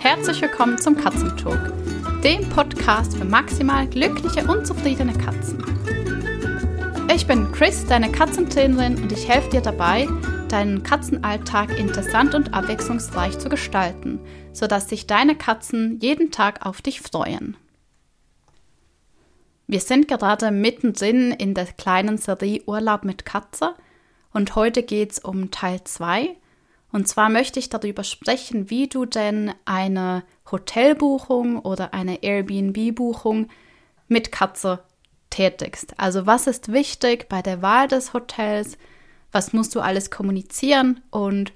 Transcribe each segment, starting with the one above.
Herzlich willkommen zum Katzentalk, dem Podcast für maximal glückliche und zufriedene Katzen. Ich bin Chris, deine Katzentrainerin und ich helfe dir dabei, deinen Katzenalltag interessant und abwechslungsreich zu gestalten, sodass sich deine Katzen jeden Tag auf dich freuen. Wir sind gerade mittendrin in der kleinen Serie Urlaub mit Katze und heute geht es um Teil 2. Und zwar möchte ich darüber sprechen, wie du denn eine Hotelbuchung oder eine Airbnb-Buchung mit Katze tätigst. Also was ist wichtig bei der Wahl des Hotels, was musst du alles kommunizieren und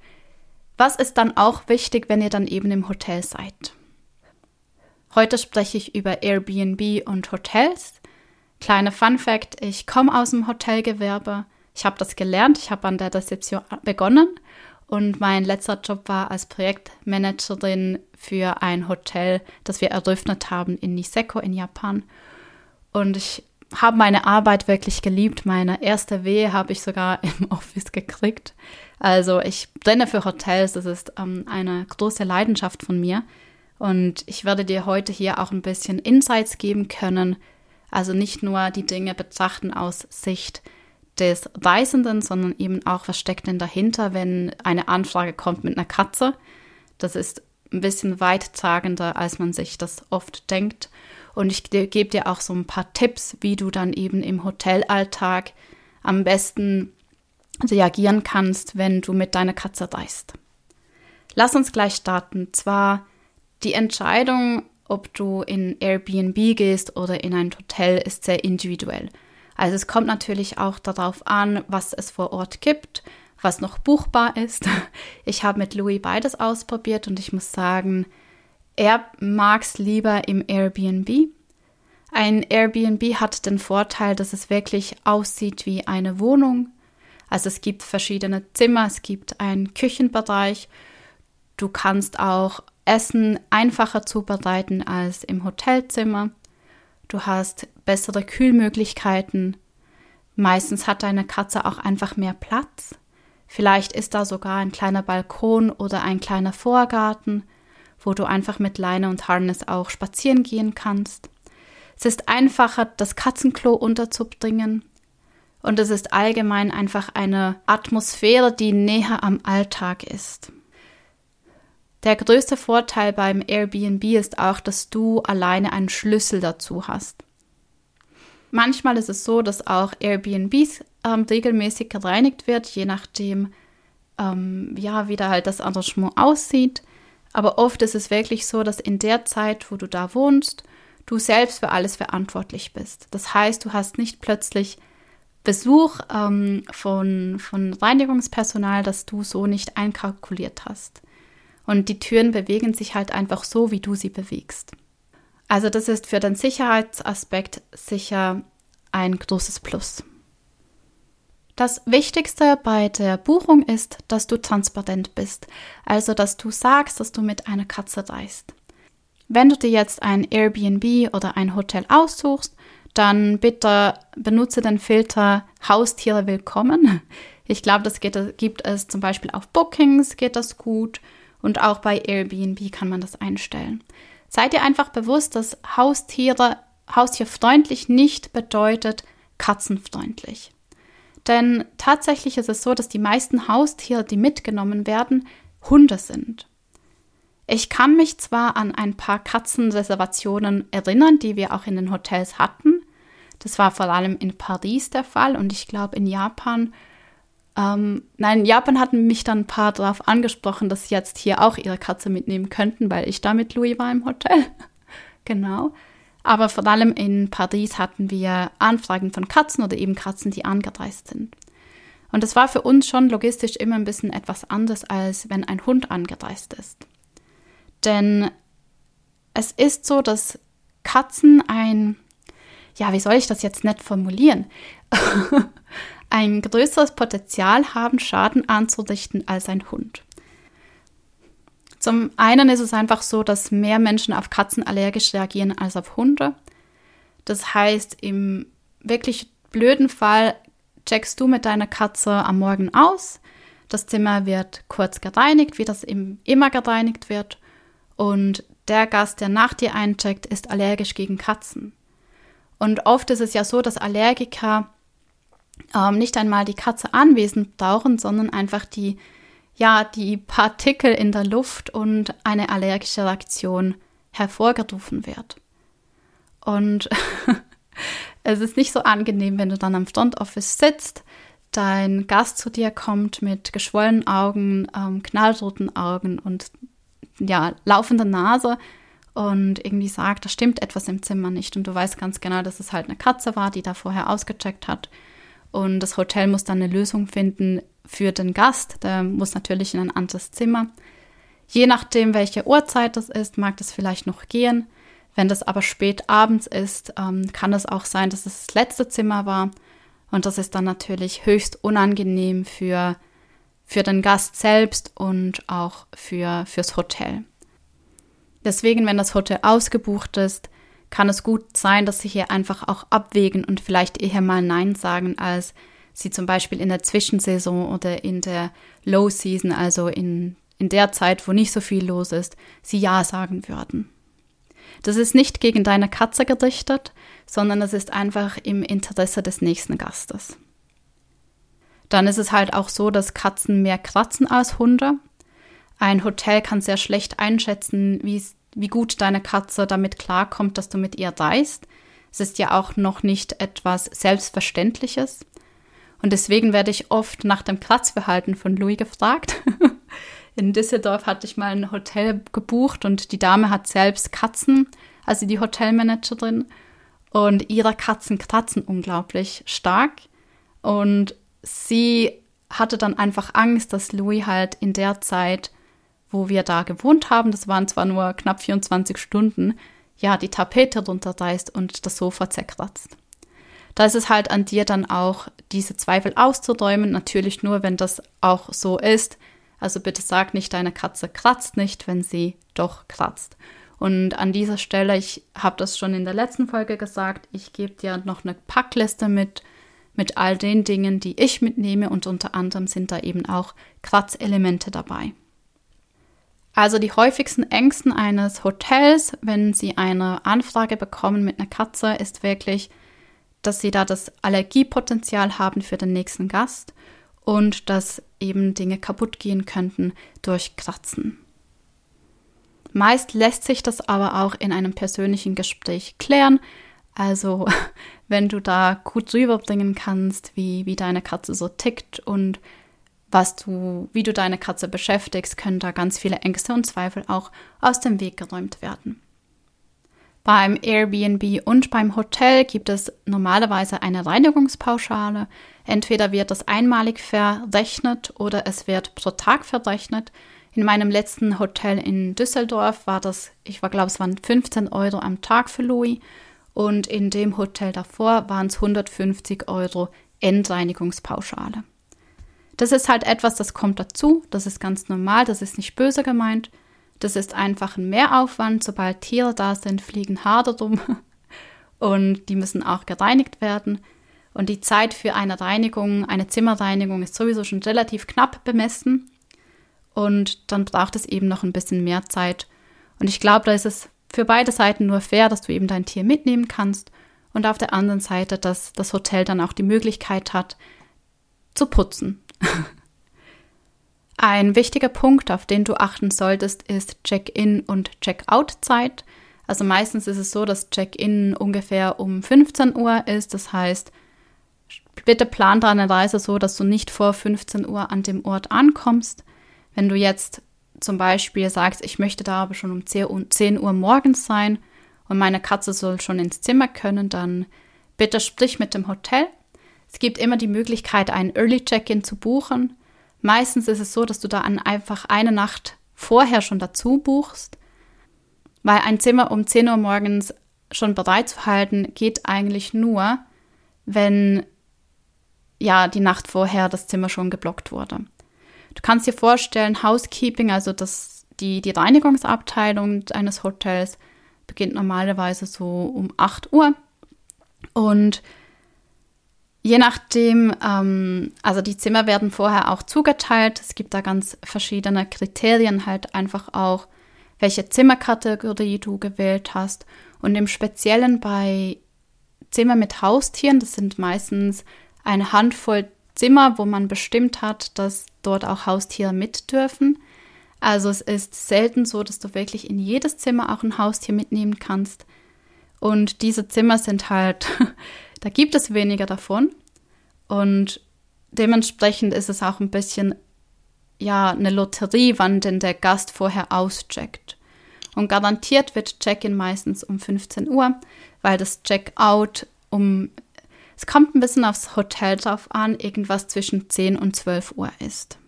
was ist dann auch wichtig, wenn ihr dann eben im Hotel seid. Heute spreche ich über Airbnb und Hotels. Kleiner Fun Fact, ich komme aus dem Hotelgewerbe. Ich habe das gelernt, ich habe an der Rezeption begonnen und mein letzter Job war als Projektmanagerin für ein Hotel, das wir eröffnet haben in Niseko in Japan. Und ich habe meine Arbeit wirklich geliebt. Meine erste Wehe habe ich sogar im Office gekriegt. Also ich brenne für Hotels. Das ist ähm, eine große Leidenschaft von mir. Und ich werde dir heute hier auch ein bisschen Insights geben können. Also nicht nur die Dinge betrachten aus Sicht des Reisenden, sondern eben auch, was steckt denn dahinter, wenn eine Anfrage kommt mit einer Katze. Das ist ein bisschen weittragender, als man sich das oft denkt. Und ich gebe dir auch so ein paar Tipps, wie du dann eben im Hotelalltag am besten reagieren kannst, wenn du mit deiner Katze reist. Lass uns gleich starten. Zwar die Entscheidung, ob du in Airbnb gehst oder in ein Hotel, ist sehr individuell. Also es kommt natürlich auch darauf an, was es vor Ort gibt, was noch buchbar ist. Ich habe mit Louis beides ausprobiert und ich muss sagen, er mag es lieber im Airbnb. Ein Airbnb hat den Vorteil, dass es wirklich aussieht wie eine Wohnung. Also es gibt verschiedene Zimmer, es gibt einen Küchenbereich. Du kannst auch Essen einfacher zubereiten als im Hotelzimmer. Du hast bessere Kühlmöglichkeiten. Meistens hat deine Katze auch einfach mehr Platz. Vielleicht ist da sogar ein kleiner Balkon oder ein kleiner Vorgarten wo du einfach mit Leine und Harness auch spazieren gehen kannst. Es ist einfacher, das Katzenklo unterzubringen. Und es ist allgemein einfach eine Atmosphäre, die näher am Alltag ist. Der größte Vorteil beim Airbnb ist auch, dass du alleine einen Schlüssel dazu hast. Manchmal ist es so, dass auch Airbnbs ähm, regelmäßig gereinigt wird, je nachdem, ähm, ja, wie da halt das Arrangement aussieht. Aber oft ist es wirklich so, dass in der Zeit, wo du da wohnst, du selbst für alles verantwortlich bist. Das heißt, du hast nicht plötzlich Besuch ähm, von, von Reinigungspersonal, das du so nicht einkalkuliert hast. Und die Türen bewegen sich halt einfach so, wie du sie bewegst. Also das ist für den Sicherheitsaspekt sicher ein großes Plus. Das Wichtigste bei der Buchung ist, dass du transparent bist, also dass du sagst, dass du mit einer Katze reist. Wenn du dir jetzt ein Airbnb oder ein Hotel aussuchst, dann bitte benutze den Filter Haustiere willkommen. Ich glaube, das geht, gibt es zum Beispiel auf Bookings, geht das gut und auch bei Airbnb kann man das einstellen. Seid ihr einfach bewusst, dass Haustiere, haustierfreundlich nicht bedeutet katzenfreundlich. Denn tatsächlich ist es so, dass die meisten Haustiere, die mitgenommen werden, Hunde sind. Ich kann mich zwar an ein paar Katzenreservationen erinnern, die wir auch in den Hotels hatten. Das war vor allem in Paris der Fall und ich glaube in Japan. Ähm, nein, in Japan hatten mich dann ein paar darauf angesprochen, dass sie jetzt hier auch ihre Katze mitnehmen könnten, weil ich da mit Louis war im Hotel. genau. Aber vor allem in Paris hatten wir Anfragen von Katzen oder eben Katzen, die angereist sind. Und das war für uns schon logistisch immer ein bisschen etwas anders, als wenn ein Hund angereist ist. Denn es ist so, dass Katzen ein, ja, wie soll ich das jetzt nett formulieren, ein größeres Potenzial haben, Schaden anzurichten als ein Hund. Zum einen ist es einfach so, dass mehr Menschen auf Katzen allergisch reagieren als auf Hunde. Das heißt, im wirklich blöden Fall checkst du mit deiner Katze am Morgen aus. Das Zimmer wird kurz gereinigt, wie das immer gereinigt wird. und der Gast, der nach dir eincheckt, ist allergisch gegen Katzen. Und oft ist es ja so, dass Allergiker ähm, nicht einmal die Katze anwesend brauchen, sondern einfach die, ja, die Partikel in der Luft und eine allergische Reaktion hervorgerufen wird. Und es ist nicht so angenehm, wenn du dann am Front Office sitzt, dein Gast zu dir kommt mit geschwollenen Augen, ähm, knallroten Augen und ja, laufender Nase und irgendwie sagt, da stimmt etwas im Zimmer nicht. Und du weißt ganz genau, dass es halt eine Katze war, die da vorher ausgecheckt hat. Und das Hotel muss dann eine Lösung finden für den Gast. Der muss natürlich in ein anderes Zimmer. Je nachdem, welche Uhrzeit das ist, mag das vielleicht noch gehen. Wenn das aber spät abends ist, ähm, kann es auch sein, dass es das letzte Zimmer war. Und das ist dann natürlich höchst unangenehm für, für den Gast selbst und auch für, fürs Hotel. Deswegen, wenn das Hotel ausgebucht ist, kann es gut sein, dass sie hier einfach auch abwägen und vielleicht eher mal Nein sagen, als sie zum Beispiel in der Zwischensaison oder in der Low Season, also in, in der Zeit, wo nicht so viel los ist, sie Ja sagen würden. Das ist nicht gegen deine Katze gerichtet, sondern es ist einfach im Interesse des nächsten Gastes. Dann ist es halt auch so, dass Katzen mehr kratzen als Hunde. Ein Hotel kann sehr schlecht einschätzen, wie gut deine Katze damit klarkommt, dass du mit ihr reist. Es ist ja auch noch nicht etwas Selbstverständliches. Und deswegen werde ich oft nach dem Kratzverhalten von Louis gefragt. In Düsseldorf hatte ich mal ein Hotel gebucht und die Dame hat selbst Katzen, also die Hotelmanagerin. Und ihre Katzen kratzen unglaublich stark. Und sie hatte dann einfach Angst, dass Louis halt in der Zeit wo wir da gewohnt haben, das waren zwar nur knapp 24 Stunden, ja, die Tapete runterreißt und das Sofa zerkratzt. Da ist es halt an dir dann auch, diese Zweifel auszuräumen, natürlich nur, wenn das auch so ist. Also bitte sag nicht, deine Katze kratzt nicht, wenn sie doch kratzt. Und an dieser Stelle, ich habe das schon in der letzten Folge gesagt, ich gebe dir noch eine Packliste mit, mit all den Dingen, die ich mitnehme und unter anderem sind da eben auch Kratzelemente dabei. Also die häufigsten Ängsten eines Hotels, wenn sie eine Anfrage bekommen mit einer Katze, ist wirklich, dass sie da das Allergiepotenzial haben für den nächsten Gast und dass eben Dinge kaputt gehen könnten durch Kratzen. Meist lässt sich das aber auch in einem persönlichen Gespräch klären. Also wenn du da gut rüberbringen kannst, wie, wie deine Katze so tickt und was du, wie du deine Katze beschäftigst, können da ganz viele Ängste und Zweifel auch aus dem Weg geräumt werden. Beim Airbnb und beim Hotel gibt es normalerweise eine Reinigungspauschale. Entweder wird das einmalig verrechnet oder es wird pro Tag verrechnet. In meinem letzten Hotel in Düsseldorf war das, ich war glaube es waren 15 Euro am Tag für Louis und in dem Hotel davor waren es 150 Euro Endreinigungspauschale. Das ist halt etwas, das kommt dazu. Das ist ganz normal. Das ist nicht böse gemeint. Das ist einfach ein Mehraufwand. Sobald Tiere da sind, fliegen Haare rum. Und die müssen auch gereinigt werden. Und die Zeit für eine Reinigung, eine Zimmerreinigung ist sowieso schon relativ knapp bemessen. Und dann braucht es eben noch ein bisschen mehr Zeit. Und ich glaube, da ist es für beide Seiten nur fair, dass du eben dein Tier mitnehmen kannst. Und auf der anderen Seite, dass das Hotel dann auch die Möglichkeit hat, zu putzen ein wichtiger Punkt, auf den du achten solltest, ist Check-in und Check-out-Zeit. Also meistens ist es so, dass Check-in ungefähr um 15 Uhr ist. Das heißt, bitte plan deine Reise so, dass du nicht vor 15 Uhr an dem Ort ankommst. Wenn du jetzt zum Beispiel sagst, ich möchte da aber schon um 10 Uhr morgens sein und meine Katze soll schon ins Zimmer können, dann bitte sprich mit dem Hotel es gibt immer die Möglichkeit, einen Early Check-in zu buchen. Meistens ist es so, dass du da einfach eine Nacht vorher schon dazu buchst, weil ein Zimmer um 10 Uhr morgens schon bereit zu halten, geht eigentlich nur, wenn ja die Nacht vorher das Zimmer schon geblockt wurde. Du kannst dir vorstellen, Housekeeping, also das, die, die Reinigungsabteilung eines Hotels, beginnt normalerweise so um 8 Uhr. Und Je nachdem, ähm, also die Zimmer werden vorher auch zugeteilt. Es gibt da ganz verschiedene Kriterien, halt einfach auch, welche Zimmerkategorie du gewählt hast und im Speziellen bei Zimmer mit Haustieren, das sind meistens eine Handvoll Zimmer, wo man bestimmt hat, dass dort auch Haustiere mit dürfen. Also es ist selten so, dass du wirklich in jedes Zimmer auch ein Haustier mitnehmen kannst. Und diese Zimmer sind halt, da gibt es weniger davon. Und dementsprechend ist es auch ein bisschen, ja, eine Lotterie, wann denn der Gast vorher auscheckt. Und garantiert wird Check-in meistens um 15 Uhr, weil das Check-out um, es kommt ein bisschen aufs Hotel drauf an, irgendwas zwischen 10 und 12 Uhr ist.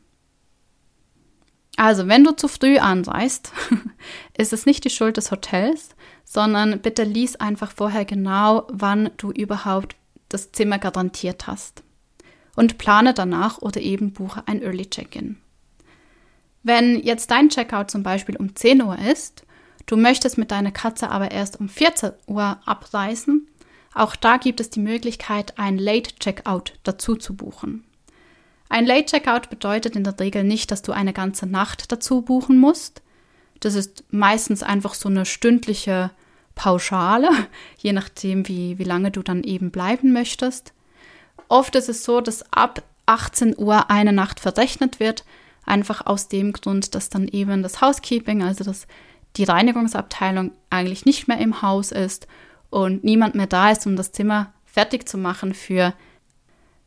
Also, wenn du zu früh anreist, ist es nicht die Schuld des Hotels, sondern bitte lies einfach vorher genau, wann du überhaupt das Zimmer garantiert hast. Und plane danach oder eben buche ein Early Check-in. Wenn jetzt dein Checkout zum Beispiel um 10 Uhr ist, du möchtest mit deiner Katze aber erst um 14 Uhr abreisen, auch da gibt es die Möglichkeit, ein Late Checkout dazu zu buchen. Ein Late Checkout bedeutet in der Regel nicht, dass du eine ganze Nacht dazu buchen musst. Das ist meistens einfach so eine stündliche Pauschale, je nachdem, wie, wie lange du dann eben bleiben möchtest. Oft ist es so, dass ab 18 Uhr eine Nacht verrechnet wird, einfach aus dem Grund, dass dann eben das Housekeeping, also das, die Reinigungsabteilung eigentlich nicht mehr im Haus ist und niemand mehr da ist, um das Zimmer fertig zu machen für,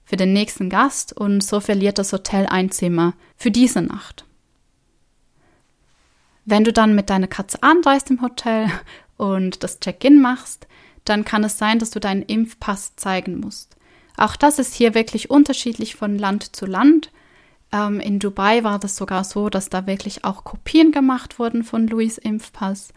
für den nächsten Gast und so verliert das Hotel ein Zimmer für diese Nacht. Wenn du dann mit deiner Katze anreist im Hotel und das Check-in machst, dann kann es sein, dass du deinen Impfpass zeigen musst. Auch das ist hier wirklich unterschiedlich von Land zu Land. Ähm, in Dubai war das sogar so, dass da wirklich auch Kopien gemacht wurden von Louis Impfpass.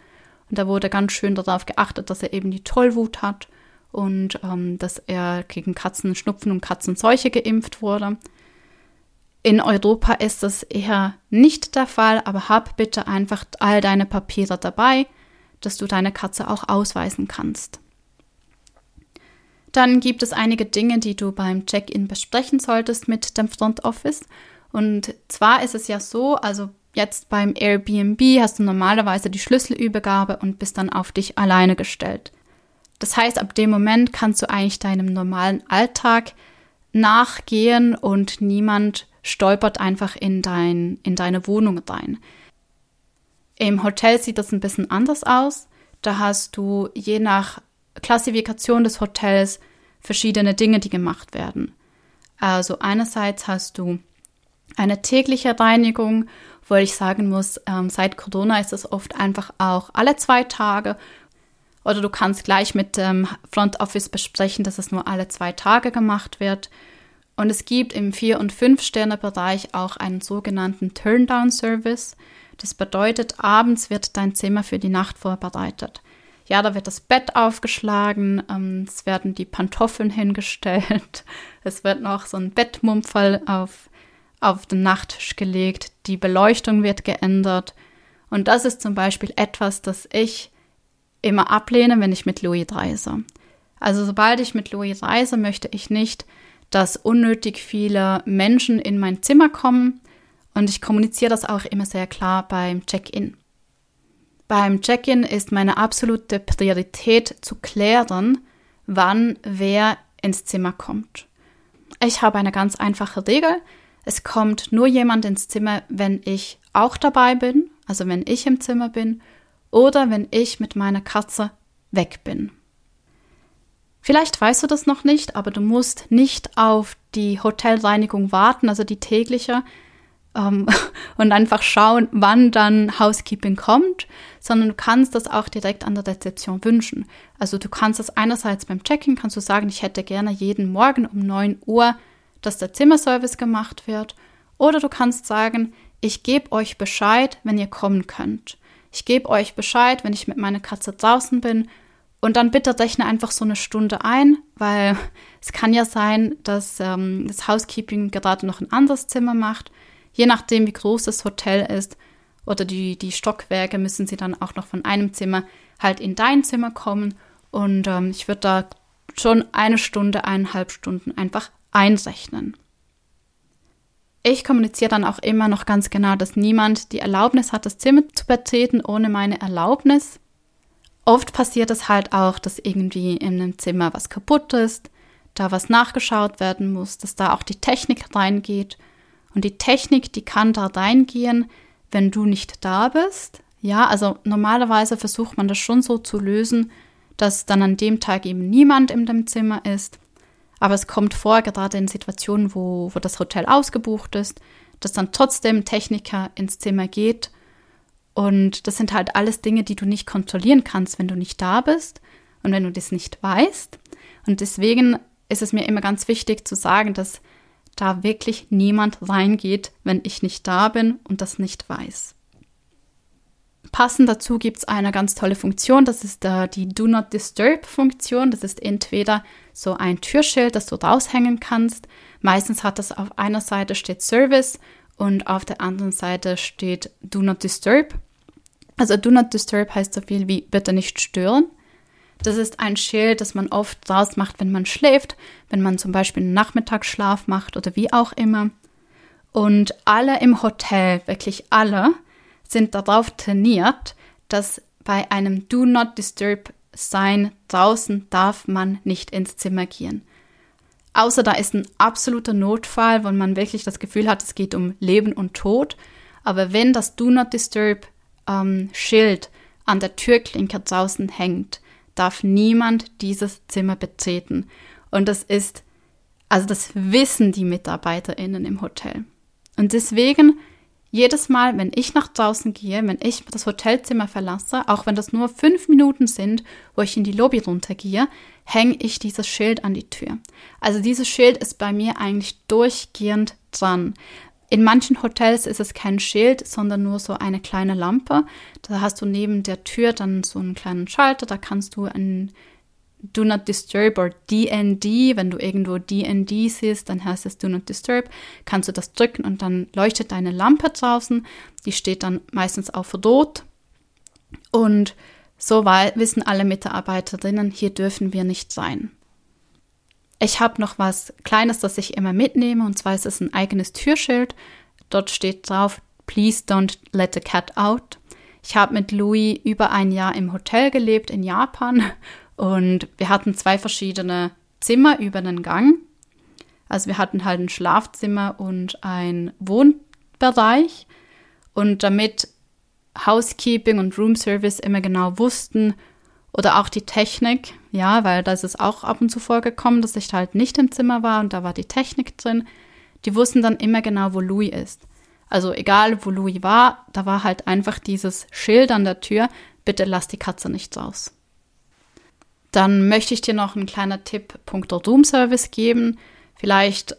Und da wurde ganz schön darauf geachtet, dass er eben die Tollwut hat und ähm, dass er gegen Katzenschnupfen und Katzenseuche geimpft wurde. In Europa ist das eher nicht der Fall, aber hab bitte einfach all deine Papiere dabei dass du deine Katze auch ausweisen kannst. Dann gibt es einige Dinge, die du beim Check-in besprechen solltest mit dem Front Office. Und zwar ist es ja so, also jetzt beim Airbnb hast du normalerweise die Schlüsselübergabe und bist dann auf dich alleine gestellt. Das heißt, ab dem Moment kannst du eigentlich deinem normalen Alltag nachgehen und niemand stolpert einfach in, dein, in deine Wohnung rein. Im Hotel sieht das ein bisschen anders aus. Da hast du je nach Klassifikation des Hotels verschiedene Dinge, die gemacht werden. Also einerseits hast du eine tägliche Reinigung, wo ich sagen muss, ähm, seit Corona ist es oft einfach auch alle zwei Tage. Oder du kannst gleich mit dem Front Office besprechen, dass es nur alle zwei Tage gemacht wird. Und es gibt im 4- und 5-Sterne-Bereich auch einen sogenannten Turndown-Service. Das bedeutet, abends wird dein Zimmer für die Nacht vorbereitet. Ja, da wird das Bett aufgeschlagen, ähm, es werden die Pantoffeln hingestellt, es wird noch so ein Bettmumpfel auf, auf den Nachttisch gelegt, die Beleuchtung wird geändert. Und das ist zum Beispiel etwas, das ich immer ablehne, wenn ich mit Louis reise. Also sobald ich mit Louis reise, möchte ich nicht, dass unnötig viele Menschen in mein Zimmer kommen und ich kommuniziere das auch immer sehr klar beim Check-in. Beim Check-in ist meine absolute Priorität zu klären, wann wer ins Zimmer kommt. Ich habe eine ganz einfache Regel. Es kommt nur jemand ins Zimmer, wenn ich auch dabei bin, also wenn ich im Zimmer bin, oder wenn ich mit meiner Katze weg bin. Vielleicht weißt du das noch nicht, aber du musst nicht auf die Hotelreinigung warten, also die tägliche, ähm, und einfach schauen, wann dann Housekeeping kommt, sondern du kannst das auch direkt an der Rezeption wünschen. Also du kannst das einerseits beim Check-in, kannst du sagen, ich hätte gerne jeden Morgen um 9 Uhr, dass der Zimmerservice gemacht wird. Oder du kannst sagen, ich gebe euch Bescheid, wenn ihr kommen könnt. Ich gebe euch Bescheid, wenn ich mit meiner Katze draußen bin. Und dann bitte rechne einfach so eine Stunde ein, weil es kann ja sein, dass ähm, das Housekeeping gerade noch ein anderes Zimmer macht Je nachdem, wie groß das Hotel ist oder die, die Stockwerke, müssen sie dann auch noch von einem Zimmer halt in dein Zimmer kommen. Und ähm, ich würde da schon eine Stunde, eineinhalb Stunden einfach einrechnen. ich kommuniziere dann auch immer noch ganz genau, dass niemand die Erlaubnis hat, das Zimmer zu betreten ohne meine Erlaubnis. Oft passiert es halt auch, dass irgendwie in einem Zimmer was kaputt ist, da was nachgeschaut werden muss, dass da auch die Technik reingeht. Und die Technik, die kann da reingehen, wenn du nicht da bist. Ja, also normalerweise versucht man das schon so zu lösen, dass dann an dem Tag eben niemand in dem Zimmer ist. Aber es kommt vor, gerade in Situationen, wo, wo das Hotel ausgebucht ist, dass dann trotzdem Techniker ins Zimmer geht. Und das sind halt alles Dinge, die du nicht kontrollieren kannst, wenn du nicht da bist und wenn du das nicht weißt. Und deswegen ist es mir immer ganz wichtig zu sagen, dass da wirklich niemand reingeht, wenn ich nicht da bin und das nicht weiß. Passend dazu gibt es eine ganz tolle Funktion, das ist äh, die Do Not Disturb Funktion. Das ist entweder so ein Türschild, das du raushängen kannst. Meistens hat das auf einer Seite steht Service und auf der anderen Seite steht Do Not Disturb. Also Do Not Disturb heißt so viel wie bitte nicht stören. Das ist ein Schild, das man oft draus macht, wenn man schläft, wenn man zum Beispiel einen Nachmittagsschlaf macht oder wie auch immer. Und alle im Hotel, wirklich alle, sind darauf trainiert, dass bei einem Do Not Disturb Sign draußen darf man nicht ins Zimmer gehen. Außer da ist ein absoluter Notfall, wo man wirklich das Gefühl hat, es geht um Leben und Tod. Aber wenn das Do Not Disturb ähm, Schild an der Türklinke draußen hängt, darf niemand dieses Zimmer betreten. Und das ist, also das wissen die MitarbeiterInnen im Hotel. Und deswegen jedes Mal, wenn ich nach draußen gehe, wenn ich das Hotelzimmer verlasse, auch wenn das nur fünf Minuten sind, wo ich in die Lobby runtergehe, hänge ich dieses Schild an die Tür. Also dieses Schild ist bei mir eigentlich durchgehend dran. In manchen Hotels ist es kein Schild, sondern nur so eine kleine Lampe. Da hast du neben der Tür dann so einen kleinen Schalter, da kannst du ein Do Not Disturb oder DND, wenn du irgendwo DND siehst, dann heißt es Do Not Disturb, kannst du das drücken und dann leuchtet deine Lampe draußen. Die steht dann meistens auf Rot. Und so wissen alle Mitarbeiterinnen, hier dürfen wir nicht sein. Ich habe noch was Kleines, das ich immer mitnehme, und zwar ist es ein eigenes Türschild. Dort steht drauf, Please don't let the cat out. Ich habe mit Louis über ein Jahr im Hotel gelebt in Japan und wir hatten zwei verschiedene Zimmer über den Gang. Also wir hatten halt ein Schlafzimmer und ein Wohnbereich. Und damit Housekeeping und Room Service immer genau wussten oder auch die Technik, ja, weil da ist es auch ab und zu vorgekommen, dass ich halt nicht im Zimmer war und da war die Technik drin. Die wussten dann immer genau, wo Louis ist. Also egal, wo Louis war, da war halt einfach dieses Schild an der Tür, bitte lass die Katze nicht raus. Dann möchte ich dir noch einen kleinen Tipp punkto Room Service geben. Vielleicht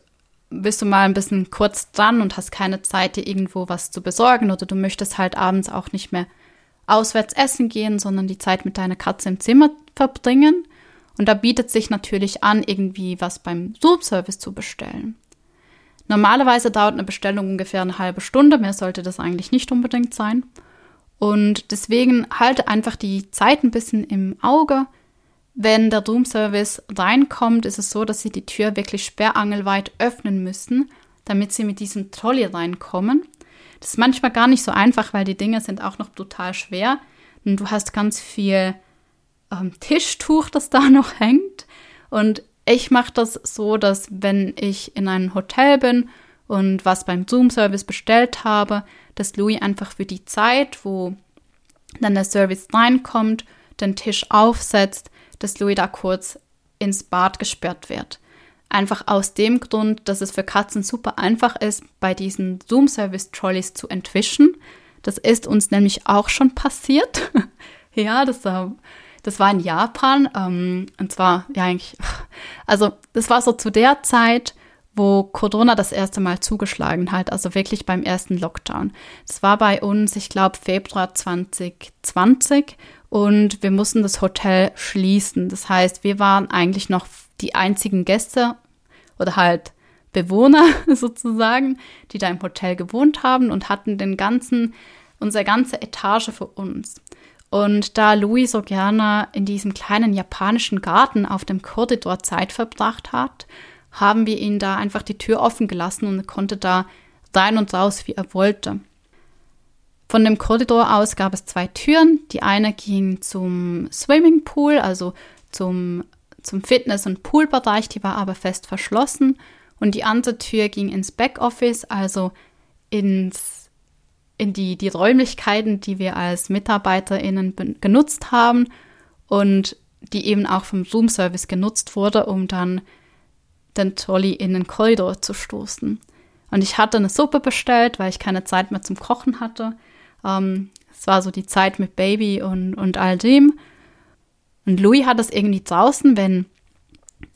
bist du mal ein bisschen kurz dran und hast keine Zeit, dir irgendwo was zu besorgen oder du möchtest halt abends auch nicht mehr auswärts essen gehen, sondern die Zeit mit deiner Katze im Zimmer verbringen. Und da bietet sich natürlich an, irgendwie was beim Room Service zu bestellen. Normalerweise dauert eine Bestellung ungefähr eine halbe Stunde, mehr sollte das eigentlich nicht unbedingt sein. Und deswegen halte einfach die Zeit ein bisschen im Auge. Wenn der Roomservice reinkommt, ist es so, dass sie die Tür wirklich sperrangelweit öffnen müssen, damit sie mit diesem Trolley reinkommen. Das ist manchmal gar nicht so einfach, weil die Dinge sind auch noch total schwer. Und du hast ganz viel ähm, Tischtuch, das da noch hängt. Und ich mache das so, dass wenn ich in einem Hotel bin und was beim Zoom-Service bestellt habe, dass Louis einfach für die Zeit, wo dann der Service reinkommt, den Tisch aufsetzt, dass Louis da kurz ins Bad gesperrt wird. Einfach aus dem Grund, dass es für Katzen super einfach ist, bei diesen Zoom-Service-Trolleys zu entwischen. Das ist uns nämlich auch schon passiert. ja, das, äh, das war in Japan. Ähm, und zwar, ja, eigentlich, also das war so zu der Zeit, wo Corona das erste Mal zugeschlagen hat, also wirklich beim ersten Lockdown. Das war bei uns, ich glaube, Februar 2020 und wir mussten das Hotel schließen. Das heißt, wir waren eigentlich noch die einzigen Gäste oder halt Bewohner sozusagen, die da im Hotel gewohnt haben und hatten den ganzen, unsere ganze Etage für uns. Und da Louis so gerne in diesem kleinen japanischen Garten auf dem Korridor Zeit verbracht hat, haben wir ihn da einfach die Tür offen gelassen und konnte da rein und raus, wie er wollte. Von dem Korridor aus gab es zwei Türen. Die eine ging zum Swimmingpool, also zum, zum Fitness- und Poolbereich, die war aber fest verschlossen. Und die andere Tür ging ins Backoffice, also ins, in die, die Räumlichkeiten, die wir als MitarbeiterInnen genutzt haben und die eben auch vom Zoom-Service genutzt wurde, um dann den Trolley in den Korridor zu stoßen. Und ich hatte eine Suppe bestellt, weil ich keine Zeit mehr zum Kochen hatte. Ähm, es war so die Zeit mit Baby und, und all dem. Und Louis hat es irgendwie draußen, wenn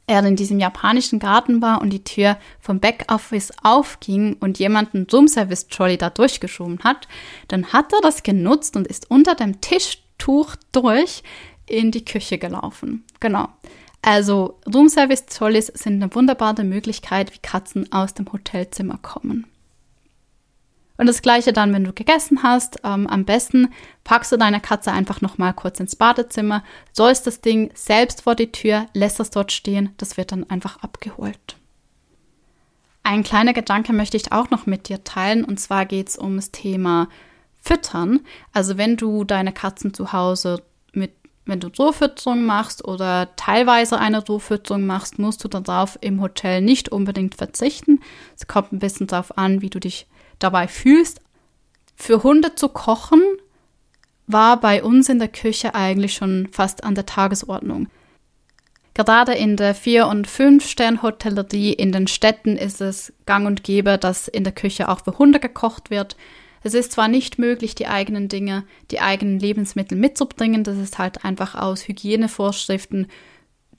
er in diesem japanischen Garten war und die Tür vom Backoffice aufging und jemand einen Roomservice-Trolley da durchgeschoben hat, dann hat er das genutzt und ist unter dem Tischtuch durch in die Küche gelaufen. Genau. Also Roomservice-Trolleys sind eine wunderbare Möglichkeit, wie Katzen aus dem Hotelzimmer kommen. Und das gleiche dann, wenn du gegessen hast. Ähm, am besten packst du deine Katze einfach nochmal kurz ins Badezimmer, sollst das Ding selbst vor die Tür, lässt es dort stehen, das wird dann einfach abgeholt. Ein kleiner Gedanke möchte ich auch noch mit dir teilen, und zwar geht es ums Thema Füttern. Also wenn du deine Katzen zu Hause mit wenn du Rohfütterung machst oder teilweise eine Rohfütterung machst, musst du darauf im Hotel nicht unbedingt verzichten. Es kommt ein bisschen darauf an, wie du dich dabei fühlst. Für Hunde zu kochen war bei uns in der Küche eigentlich schon fast an der Tagesordnung. Gerade in der Vier- und Fünf-Stern-Hotellerie in den Städten ist es gang und gäbe, dass in der Küche auch für Hunde gekocht wird. Es ist zwar nicht möglich, die eigenen Dinge, die eigenen Lebensmittel mitzubringen, das ist halt einfach aus Hygienevorschriften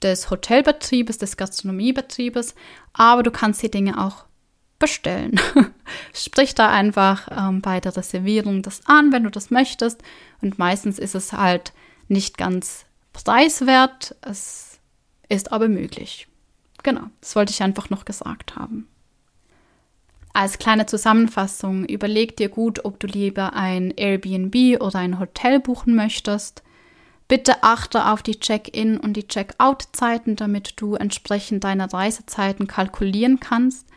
des Hotelbetriebes, des Gastronomiebetriebes, aber du kannst die Dinge auch bestellen. Sprich da einfach ähm, bei der Reservierung das an, wenn du das möchtest. Und meistens ist es halt nicht ganz preiswert. Es ist aber möglich. Genau, das wollte ich einfach noch gesagt haben. Als kleine Zusammenfassung, überleg dir gut, ob du lieber ein Airbnb oder ein Hotel buchen möchtest. Bitte achte auf die Check-in und die Check-out-Zeiten, damit du entsprechend deine Reisezeiten kalkulieren kannst.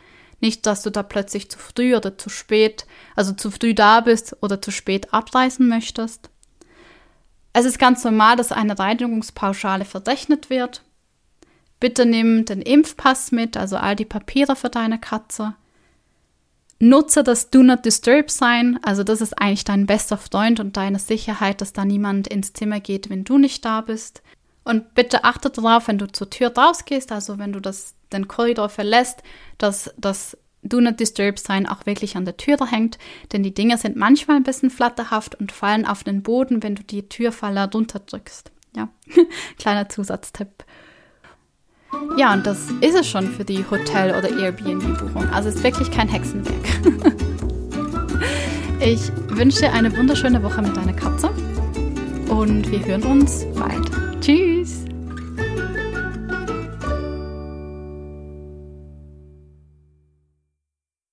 Nicht, dass du da plötzlich zu früh oder zu spät, also zu früh da bist oder zu spät abreisen möchtest. Es ist ganz normal, dass eine Reinigungspauschale verrechnet wird. Bitte nimm den Impfpass mit, also all die Papiere für deine Katze. Nutze das Do Not Disturb Sign, also das ist eigentlich dein bester Freund und deine Sicherheit, dass da niemand ins Zimmer geht, wenn du nicht da bist. Und bitte achte darauf, wenn du zur Tür rausgehst, also wenn du das den Korridor verlässt, dass das Do Not Disturb Sign auch wirklich an der Tür hängt, denn die Dinge sind manchmal ein bisschen flatterhaft und fallen auf den Boden, wenn du die Türfaller runterdrückst. Ja, kleiner Zusatztipp. Ja, und das ist es schon für die Hotel- oder Airbnb-Buchung. Also ist wirklich kein Hexenwerk. ich wünsche dir eine wunderschöne Woche mit deiner Katze und wir hören uns bald. Tschüss.